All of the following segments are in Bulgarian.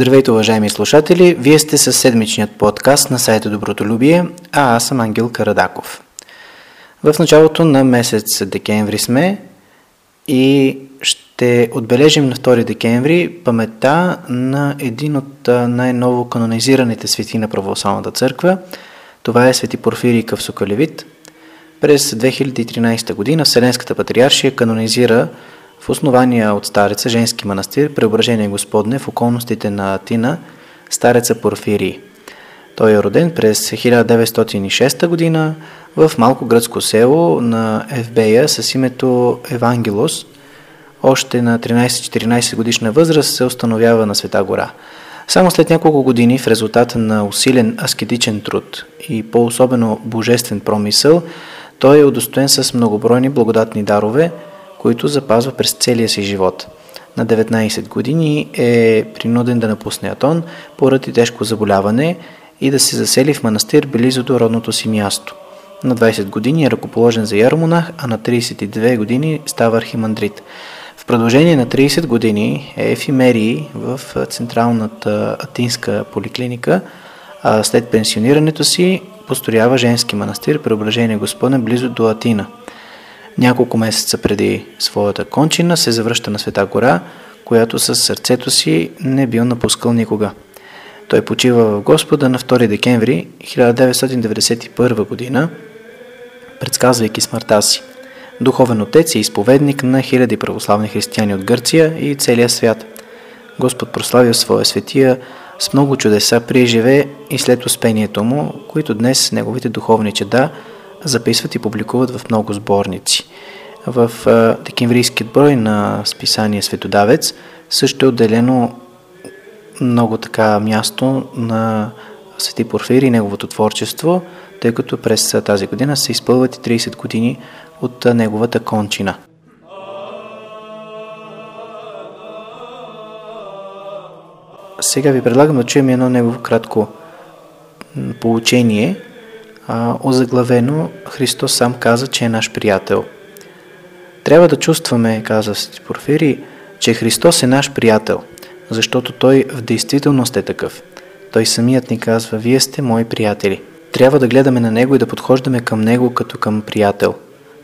Здравейте, уважаеми слушатели! Вие сте със седмичният подкаст на сайта Доброто Любие, а аз съм Ангел Карадаков. В началото на месец декември сме и ще отбележим на 2 декември паметта на един от най-ново канонизираните свети на Православната църква. Това е свети Порфирий Къвсокалевит. През 2013 година Вселенската патриаршия канонизира в основания от стареца женски манастир Преображение Господне в околностите на Атина стареца Порфирий. Той е роден през 1906 година в малко гръцко село на Евбея с името Евангелос. Още на 13-14 годишна възраст се установява на Света гора. Само след няколко години в резултата на усилен аскетичен труд и по-особено божествен промисъл, той е удостоен с многобройни благодатни дарове – които запазва през целия си живот. На 19 години е принуден да напусне Атон поради тежко заболяване и да се засели в манастир близо до родното си място. На 20 години е ръкоположен за яромонах, а на 32 години става архимандрит. В продължение на 30 години е ефимерии в Централната Атинска поликлиника, а след пенсионирането си построява женски манастир Преображение Господне близо до Атина – няколко месеца преди своята кончина се завръща на Света гора, която със сърцето си не бил напускал никога. Той почива в Господа на 2 декември 1991 година, предсказвайки смъртта си. Духовен отец и изповедник на хиляди православни християни от Гърция и целия свят. Господ прославил своя светия с много чудеса при живе и след успението му, които днес неговите духовни чеда записват и публикуват в много сборници. В декемврийският брой на списание Светодавец също е отделено много така място на Свети Порфири и неговото творчество, тъй като през тази година се изпълват и 30 години от неговата кончина. Сега ви предлагам да чуем едно негово кратко получение, озаглавено Христос сам каза, че е наш приятел. Трябва да чувстваме, каза Свети Порфири, че Христос е наш приятел, защото Той в действителност е такъв. Той самият ни казва, вие сте мои приятели. Трябва да гледаме на Него и да подхождаме към Него като към приятел.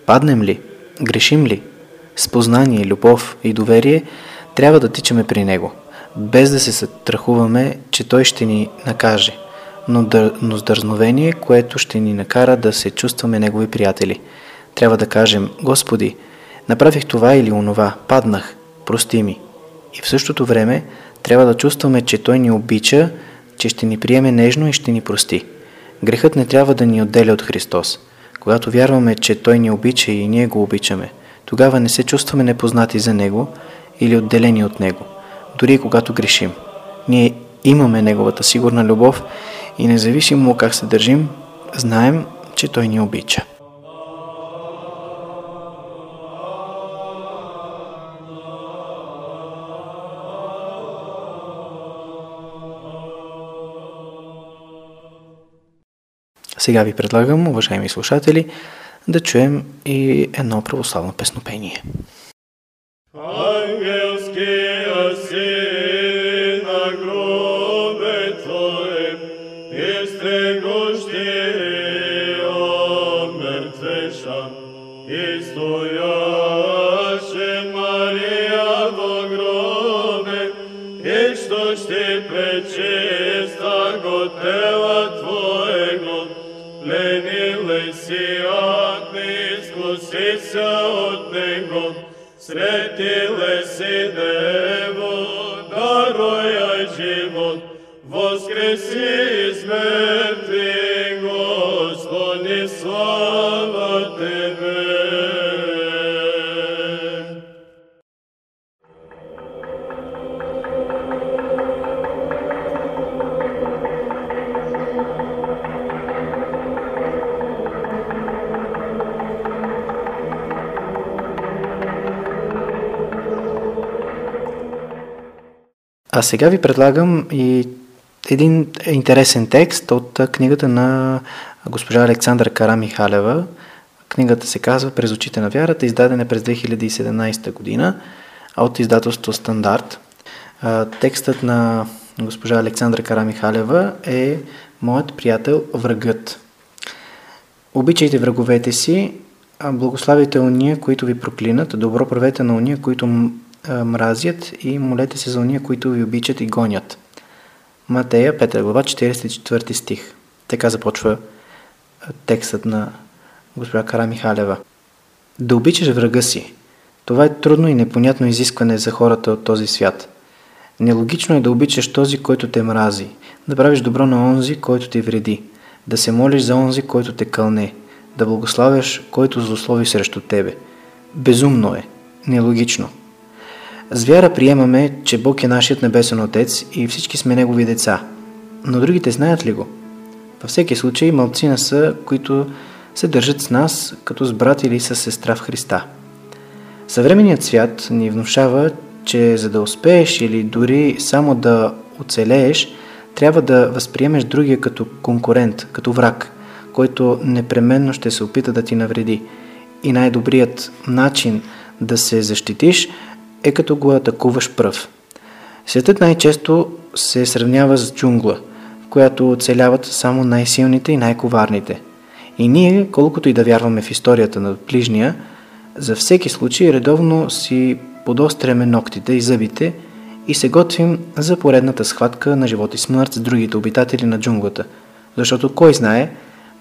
Паднем ли? Грешим ли? С познание, любов и доверие трябва да тичаме при Него, без да се страхуваме, че Той ще ни накаже – но, дър, но с дързновение, което ще ни накара да се чувстваме Негови приятели. Трябва да кажем, Господи, направих това или онова, паднах, прости ми. И в същото време трябва да чувстваме, че Той ни обича, че ще ни приеме нежно и ще ни прости. Грехът не трябва да ни отделя от Христос. Когато вярваме, че Той ни обича и ние го обичаме, тогава не се чувстваме непознати за Него или отделени от Него, дори когато грешим. Ние имаме Неговата сигурна любов и независимо как се държим, знаем, че Той ни обича. Сега ви предлагам, уважаеми слушатели, да чуем и едно православно песнопение. Сретиле си Дево, даруя живот, воскреси Сега ви предлагам и един интересен текст от книгата на госпожа Александра Кара Михалева. Книгата се казва През очите на вярата, издадена през 2017 година от издателство Стандарт. Текстът на госпожа Александра Карамихалева, е моят приятел врагът. Обичайте враговете си, благославите уния, които ви проклинат, добро правете на уния, които мразят и молете се за уния, които ви обичат и гонят. Матея, 5 глава, 44 стих. Така започва текстът на госпожа Кара Михалева. Да обичаш врага си. Това е трудно и непонятно изискване за хората от този свят. Нелогично е да обичаш този, който те мрази, да правиш добро на онзи, който ти вреди, да се молиш за онзи, който те кълне, да благославяш, който злослови срещу тебе. Безумно е, нелогично. С вяра приемаме, че Бог е нашият небесен Отец и всички сме Негови деца. Но другите знаят ли го? Във всеки случай, малцина са, които се държат с нас като с брат или с сестра в Христа. Съвременният свят ни внушава, че за да успееш или дори само да оцелееш, трябва да възприемеш другия като конкурент, като враг, който непременно ще се опита да ти навреди. И най-добрият начин да се защитиш е като го атакуваш пръв. Светът най-често се сравнява с джунгла, в която оцеляват само най-силните и най-коварните. И ние, колкото и да вярваме в историята на ближния, за всеки случай редовно си подостряме ногтите и зъбите и се готвим за поредната схватка на живот и смърт с другите обитатели на джунглата. Защото кой знае,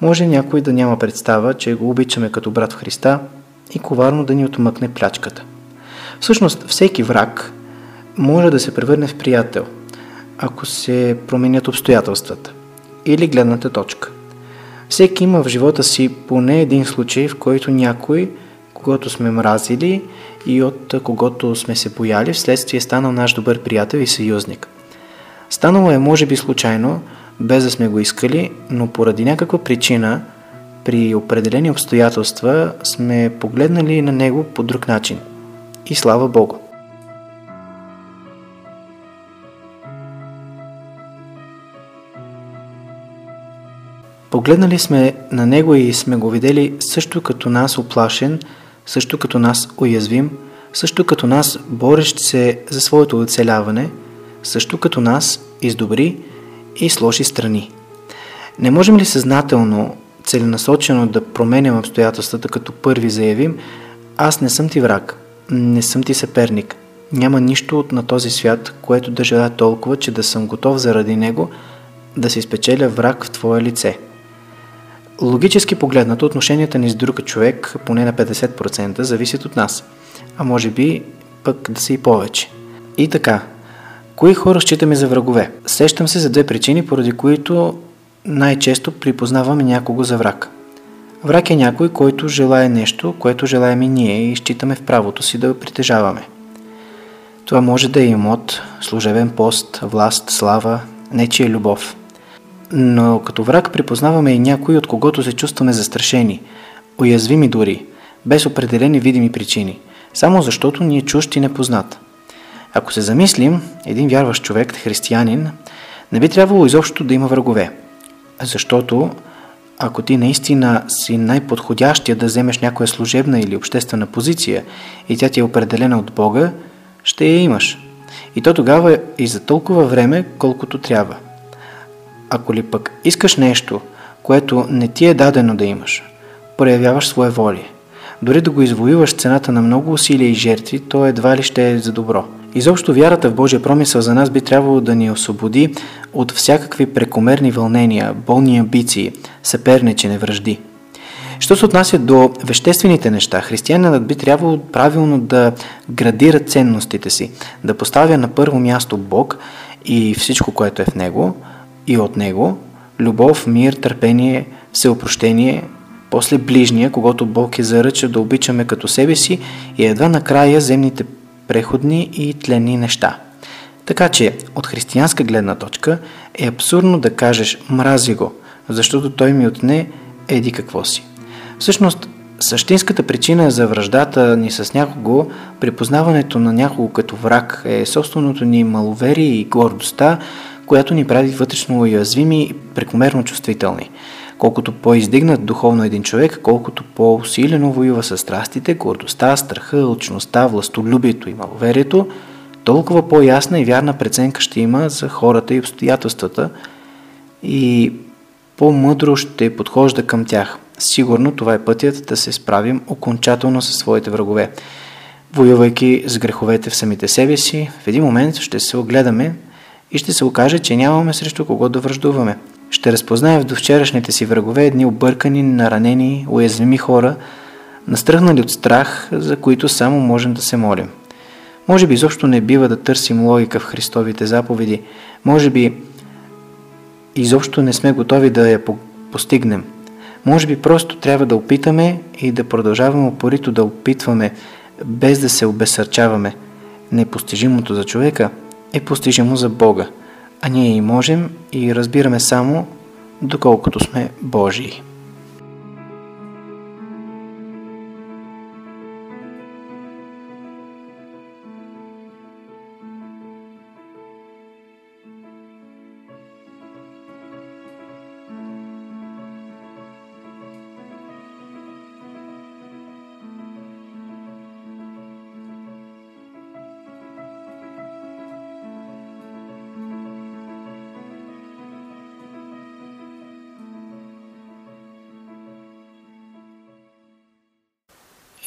може някой да няма представа, че го обичаме като брат в Христа и коварно да ни отмъкне плячката. Всъщност, всеки враг може да се превърне в приятел, ако се променят обстоятелствата или гледната точка. Всеки има в живота си поне един случай, в който някой, когато сме мразили и от когото сме се бояли, вследствие е станал наш добър приятел и съюзник. Станало е може би случайно, без да сме го искали, но поради някаква причина, при определени обстоятелства, сме погледнали на него по друг начин – и слава Богу! Погледнали сме на него и сме го видели също като нас оплашен, също като нас уязвим, също като нас борещ се за своето оцеляване, също като нас издобри и с лоши страни. Не можем ли съзнателно, целенасочено да променям обстоятелствата, като първи заявим, аз не съм ти враг, не съм ти съперник. Няма нищо на този свят, което да желая толкова, че да съм готов заради него да се изпечеля враг в твое лице. Логически погледнато, отношенията ни с друг човек, поне на 50%, зависят от нас, а може би пък да са и повече. И така, кои хора считаме за врагове? Сещам се за две причини, поради които най-често припознаваме някого за враг. Враг е някой, който желая нещо, което желаем и ние и считаме в правото си да притежаваме. Това може да е имот, служебен пост, власт, слава, нечия любов. Но като враг припознаваме и някой, от когото се чувстваме застрашени, уязвими дори, без определени видими причини, само защото ни е чужд и непознат. Ако се замислим, един вярващ човек, християнин, не би трябвало изобщо да има врагове, защото ако ти наистина си най-подходящия да вземеш някоя служебна или обществена позиция и тя ти е определена от Бога, ще я имаш. И то тогава и за толкова време, колкото трябва. Ако ли пък искаш нещо, което не ти е дадено да имаш, проявяваш своя воли. Дори да го извоюваш цената на много усилия и жертви, то едва ли ще е за добро. Изобщо вярата в Божия промисъл за нас би трябвало да ни освободи от всякакви прекомерни вълнения, болни амбиции, съперничене, връжди. Що се отнася до веществените неща, християнинът би трябвало правилно да градира ценностите си, да поставя на първо място Бог и всичко, което е в Него и от Него, любов, мир, търпение, всеопрощение, после ближния, когато Бог е заръча да обичаме като себе си и едва накрая земните преходни и тленни неща. Така че, от християнска гледна точка, е абсурдно да кажеш мрази го, защото той ми отне еди какво си. Всъщност, същинската причина за връждата ни с някого, припознаването на някого като враг е собственото ни маловерие и гордостта, която ни прави вътрешно уязвими и прекомерно чувствителни. Колкото по-издигнат духовно един човек, колкото по-усилено воюва с страстите, гордостта, страха, лъчността, властолюбието и маловерието, толкова по-ясна и вярна преценка ще има за хората и обстоятелствата и по-мъдро ще подхожда към тях. Сигурно това е пътят да се справим окончателно със своите врагове. Воювайки с греховете в самите себе си, в един момент ще се огледаме и ще се окаже, че нямаме срещу кого да връждуваме. Ще разпознаем в довчерашните си врагове едни объркани, наранени, уязвими хора, настръхнали от страх, за които само можем да се молим. Може би изобщо не бива да търсим логика в Христовите заповеди. Може би изобщо не сме готови да я постигнем. Може би просто трябва да опитаме и да продължаваме упорито да опитваме, без да се обесърчаваме. Непостижимото за човека е постижимо за Бога, а ние и можем и разбираме само доколкото сме Божии.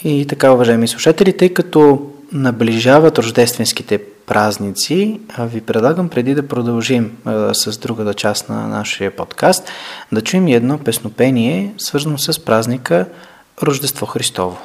И така, уважаеми слушатели, тъй като наближават рождественските празници, ви предлагам преди да продължим с другата част на нашия подкаст, да чуем едно песнопение, свързано с празника Рождество Христово.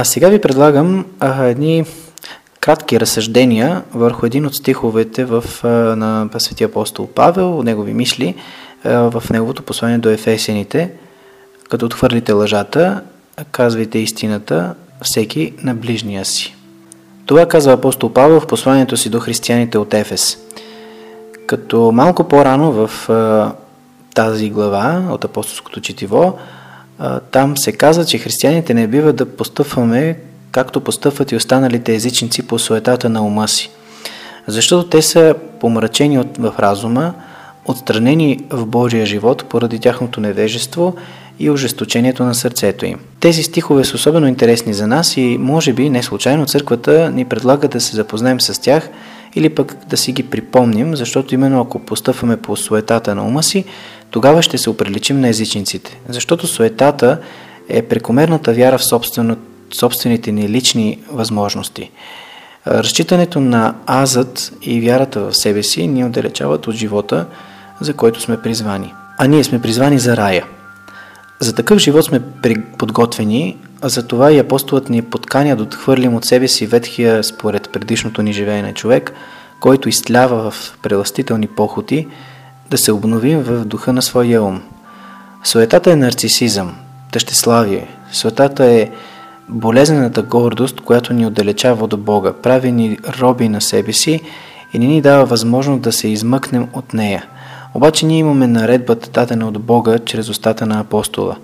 А сега ви предлагам а, едни кратки разсъждения върху един от стиховете в, на Светия апостол Павел, негови мисли, в неговото послание до ефесените. Като отхвърлите лъжата, казвайте истината всеки на ближния си. Това казва апостол Павел в посланието си до християните от Ефес. Като малко по-рано в тази глава от апостолското четиво, там се казва, че християните не бива да постъпваме както постъпват и останалите езичници по суетата на ума си. Защото те са помрачени в разума, отстранени в Божия живот поради тяхното невежество и ожесточението на сърцето им. Тези стихове са особено интересни за нас и може би не случайно църквата ни предлага да се запознаем с тях или пък да си ги припомним, защото именно ако постъпваме по суетата на ума си, тогава ще се оприличим на езичниците. Защото суетата е прекомерната вяра в собствено, собствените ни лични възможности. Разчитането на азът и вярата в себе си ни отдалечават от живота, за който сме призвани. А ние сме призвани за рая. За такъв живот сме подготвени, а за това и апостолът ни подканя да отхвърлим от себе си ветхия според предишното ни живеене човек, който изтлява в преластителни похоти, да се обновим в духа на своя ум. Суетата е нарцисизъм, тъщеславие. Суетата е болезнената гордост, която ни отдалечава от Бога, прави ни роби на себе си и не ни дава възможност да се измъкнем от нея. Обаче ние имаме наредбата дадена от Бога чрез устата на апостола.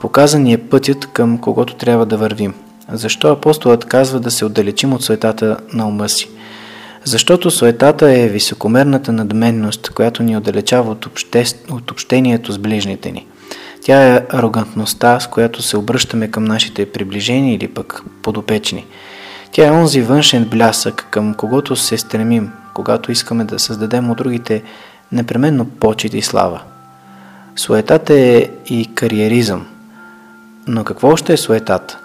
Показан е пътят към когото трябва да вървим. Защо апостолът казва да се отдалечим от суетата на ума си? Защото суетата е високомерната надменност, която ни отдалечава от, обще... от общението с ближните ни. Тя е арогантността, с която се обръщаме към нашите приближени или пък подопечни. Тя е онзи външен блясък, към когото се стремим, когато искаме да създадем от другите непременно почет и слава. Суетата е и кариеризъм. Но какво още е суетата?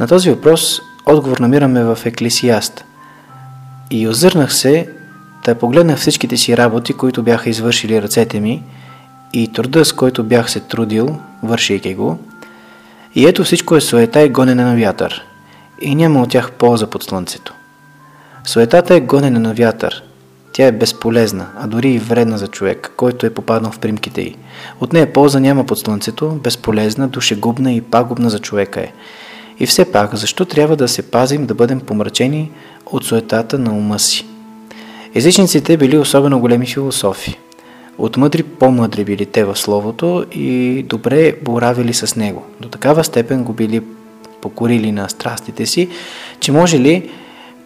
На този въпрос отговор намираме в Еклисиаст. И озърнах се да погледнах всичките си работи, които бяха извършили ръцете ми и труда, с който бях се трудил, вършейки го. И ето всичко е суета и гонене на вятър. И няма от тях полза под слънцето. Суетата е гонене на вятър. Тя е безполезна, а дори и вредна за човек, който е попаднал в примките й. От нея полза няма под слънцето, безполезна, душегубна и пагубна за човека е. И все пак, защо трябва да се пазим да бъдем помрачени от суетата на ума си? Езичниците били особено големи философи. От мъдри по-мъдри били те в Словото и добре боравили с него. До такава степен го били покорили на страстите си, че може ли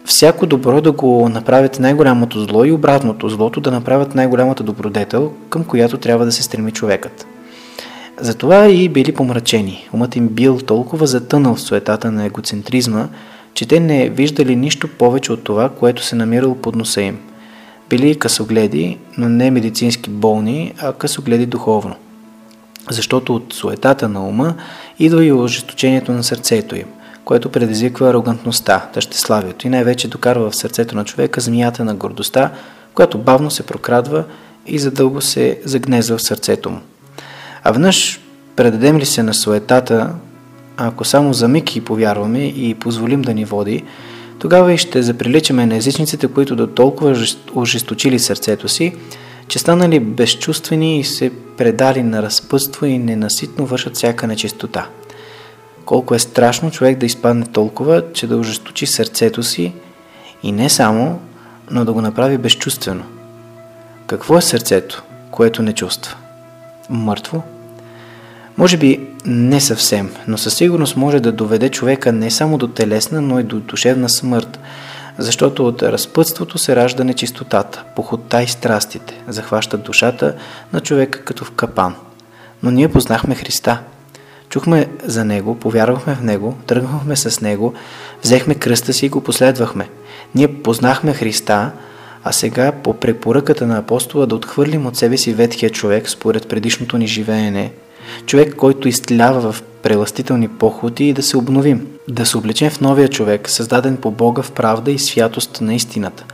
всяко добро да го направят най-голямото зло и обратното злото да направят най-голямата добродетел, към която трябва да се стреми човекът. Затова и били помрачени. Умът им бил толкова затънал в суетата на егоцентризма, че те не виждали нищо повече от това, което се намирало под носа им. Били късогледи, но не медицински болни, а късогледи духовно. Защото от суетата на ума идва и ожесточението на сърцето им, което предизвиква арогантността, тъщеславието и най-вече докарва в сърцето на човека змията на гордостта, която бавно се прокрадва и задълго се загнезва в сърцето му. А веднъж предадем ли се на суетата, ако само за миг и повярваме и позволим да ни води, тогава и ще заприличаме на езичниците, които до толкова ожесточили сърцето си, че станали безчувствени и се предали на разпътство и ненаситно вършат всяка нечистота. Колко е страшно човек да изпадне толкова, че да ожесточи сърцето си и не само, но да го направи безчувствено. Какво е сърцето, което не чувства? Мъртво? Може би не съвсем, но със сигурност може да доведе човека не само до телесна, но и до душевна смърт, защото от разпътството се ражда нечистотата, похота и страстите, захващат душата на човека като в капан. Но ние познахме Христа. Чухме за Него, повярвахме в Него, тръгнахме с Него, взехме кръста си и го последвахме. Ние познахме Христа, а сега по препоръката на апостола да отхвърлим от себе си ветхия човек според предишното ни живеене, човек, който изтлява в преластителни походи и да се обновим, да се облечем в новия човек, създаден по Бога в правда и святост на истината.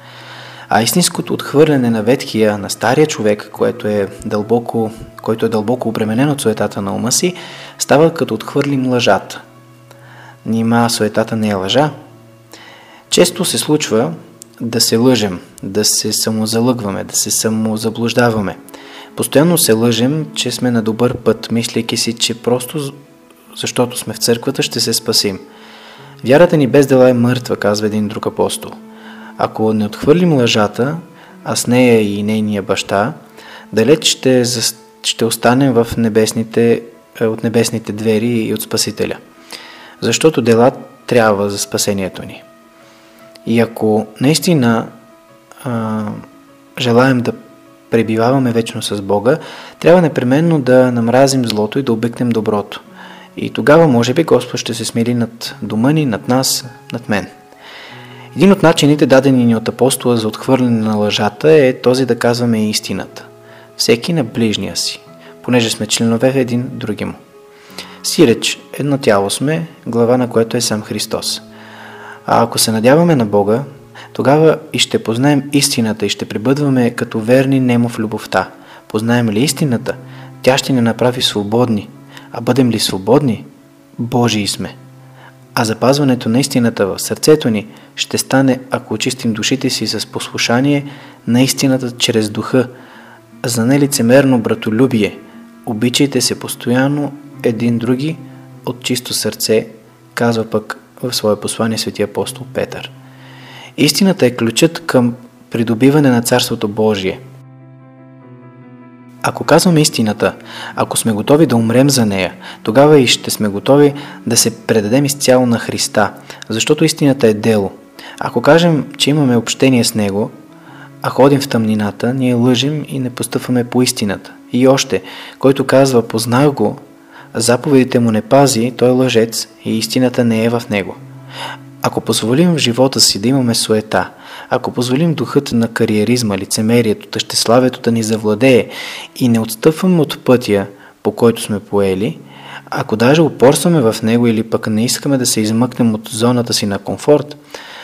А истинското отхвърляне на ветхия, на стария човек, който е дълбоко, който е дълбоко обременен от суетата на ума си, става като отхвърлим лъжата. Нима суетата не е лъжа? Често се случва да се лъжем, да се самозалъгваме, да се самозаблуждаваме. Постоянно се лъжем, че сме на добър път, мислейки си, че просто защото сме в църквата ще се спасим. Вярата ни без дела е мъртва, казва един друг апостол. Ако не отхвърлим лъжата, а с нея и нейния баща, далеч ще, ще останем в небесните, е, от небесните двери и от Спасителя. Защото дела трябва за спасението ни. И ако наистина а, желаем да пребиваваме вечно с Бога, трябва непременно да намразим злото и да обикнем доброто. И тогава, може би, Господ ще се смили над дома ни, над нас, над мен. Един от начините, дадени ни от апостола за отхвърляне на лъжата, е този да казваме истината. Всеки на ближния си, понеже сме членове в един други му. Сиреч, едно тяло сме, глава на което е сам Христос. А ако се надяваме на Бога, тогава и ще познаем истината и ще прибъдваме като верни немо в любовта. Познаем ли истината, тя ще ни направи свободни, а бъдем ли свободни, Божии сме. А запазването на истината в сърцето ни ще стане, ако очистим душите си с послушание на истината чрез духа, за нелицемерно братолюбие. Обичайте се постоянно един други от чисто сърце, казва пък в свое послание свети апостол Петър. Истината е ключът към придобиване на Царството Божие. Ако казваме истината, ако сме готови да умрем за нея, тогава и ще сме готови да се предадем изцяло на Христа, защото истината е дело. Ако кажем, че имаме общение с Него, а ходим в тъмнината, ние лъжим и не постъпваме по истината. И още, който казва, познах го, заповедите му не пази, той е лъжец и истината не е в него. Ако позволим в живота си да имаме суета, ако позволим духът на кариеризма, лицемерието, тъщеславието да ни завладее и не отстъпваме от пътя, по който сме поели, ако даже упорстваме в него или пък не искаме да се измъкнем от зоната си на комфорт,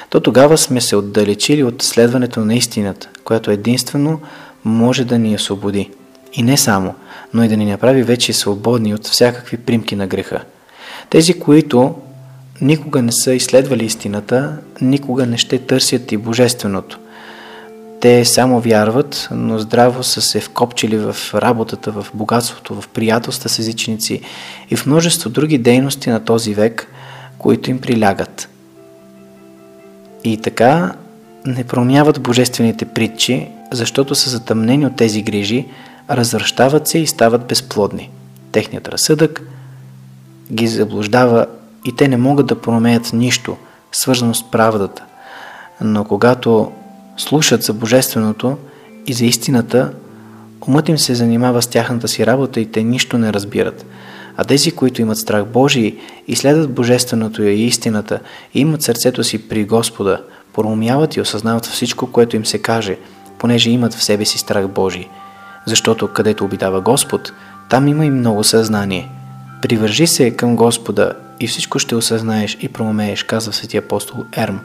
то тогава сме се отдалечили от следването на истината, която единствено може да ни освободи. И не само, но и да ни направи вече свободни от всякакви примки на греха. Тези, които никога не са изследвали истината, никога не ще търсят и божественото. Те само вярват, но здраво са се вкопчили в работата, в богатството, в приятелства с езичници и в множество други дейности на този век, които им прилягат. И така не промяват божествените притчи, защото са затъмнени от тези грижи, развръщават се и стават безплодни. Техният разсъдък ги заблуждава и те не могат да промеят нищо, свързано с правдата. Но когато слушат за Божественото и за истината, умът им се занимава с тяхната си работа и те нищо не разбират. А тези, които имат страх Божий и следват Божественото и истината и имат сърцето си при Господа, проумяват и осъзнават всичко, което им се каже, понеже имат в себе си страх Божий. Защото където обитава Господ, там има и много съзнание. Привържи се към Господа и всичко ще осъзнаеш и проумееш, казва свети апостол Ерм.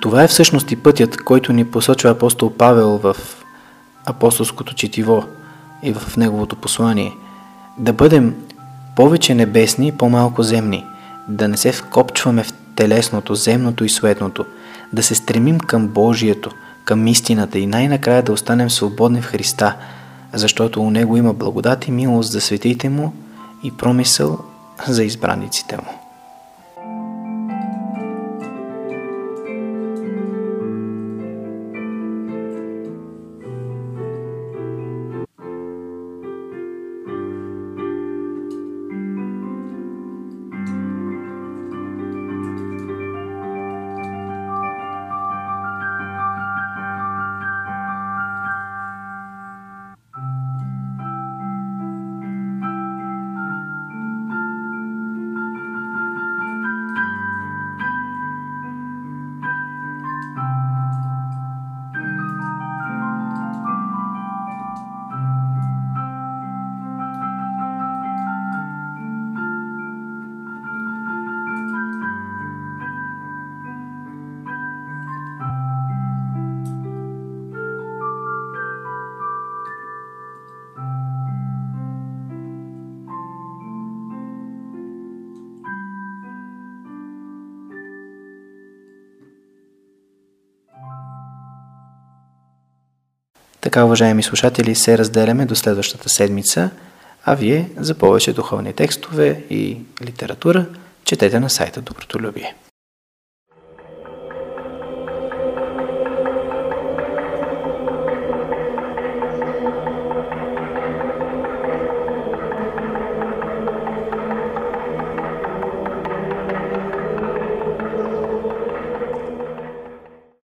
Това е всъщност и пътят, който ни посочва апостол Павел в апостолското четиво и в неговото послание. Да бъдем повече небесни и по-малко земни, да не се вкопчваме в телесното, земното и светното, да се стремим към Божието, към истината и най-накрая да останем свободни в Христа, защото у Него има благодат и милост за светите Му и промисъл за избраниците Му. Така, уважаеми слушатели, се разделяме до следващата седмица, а вие за повече духовни текстове и литература четете на сайта Добротолюбие.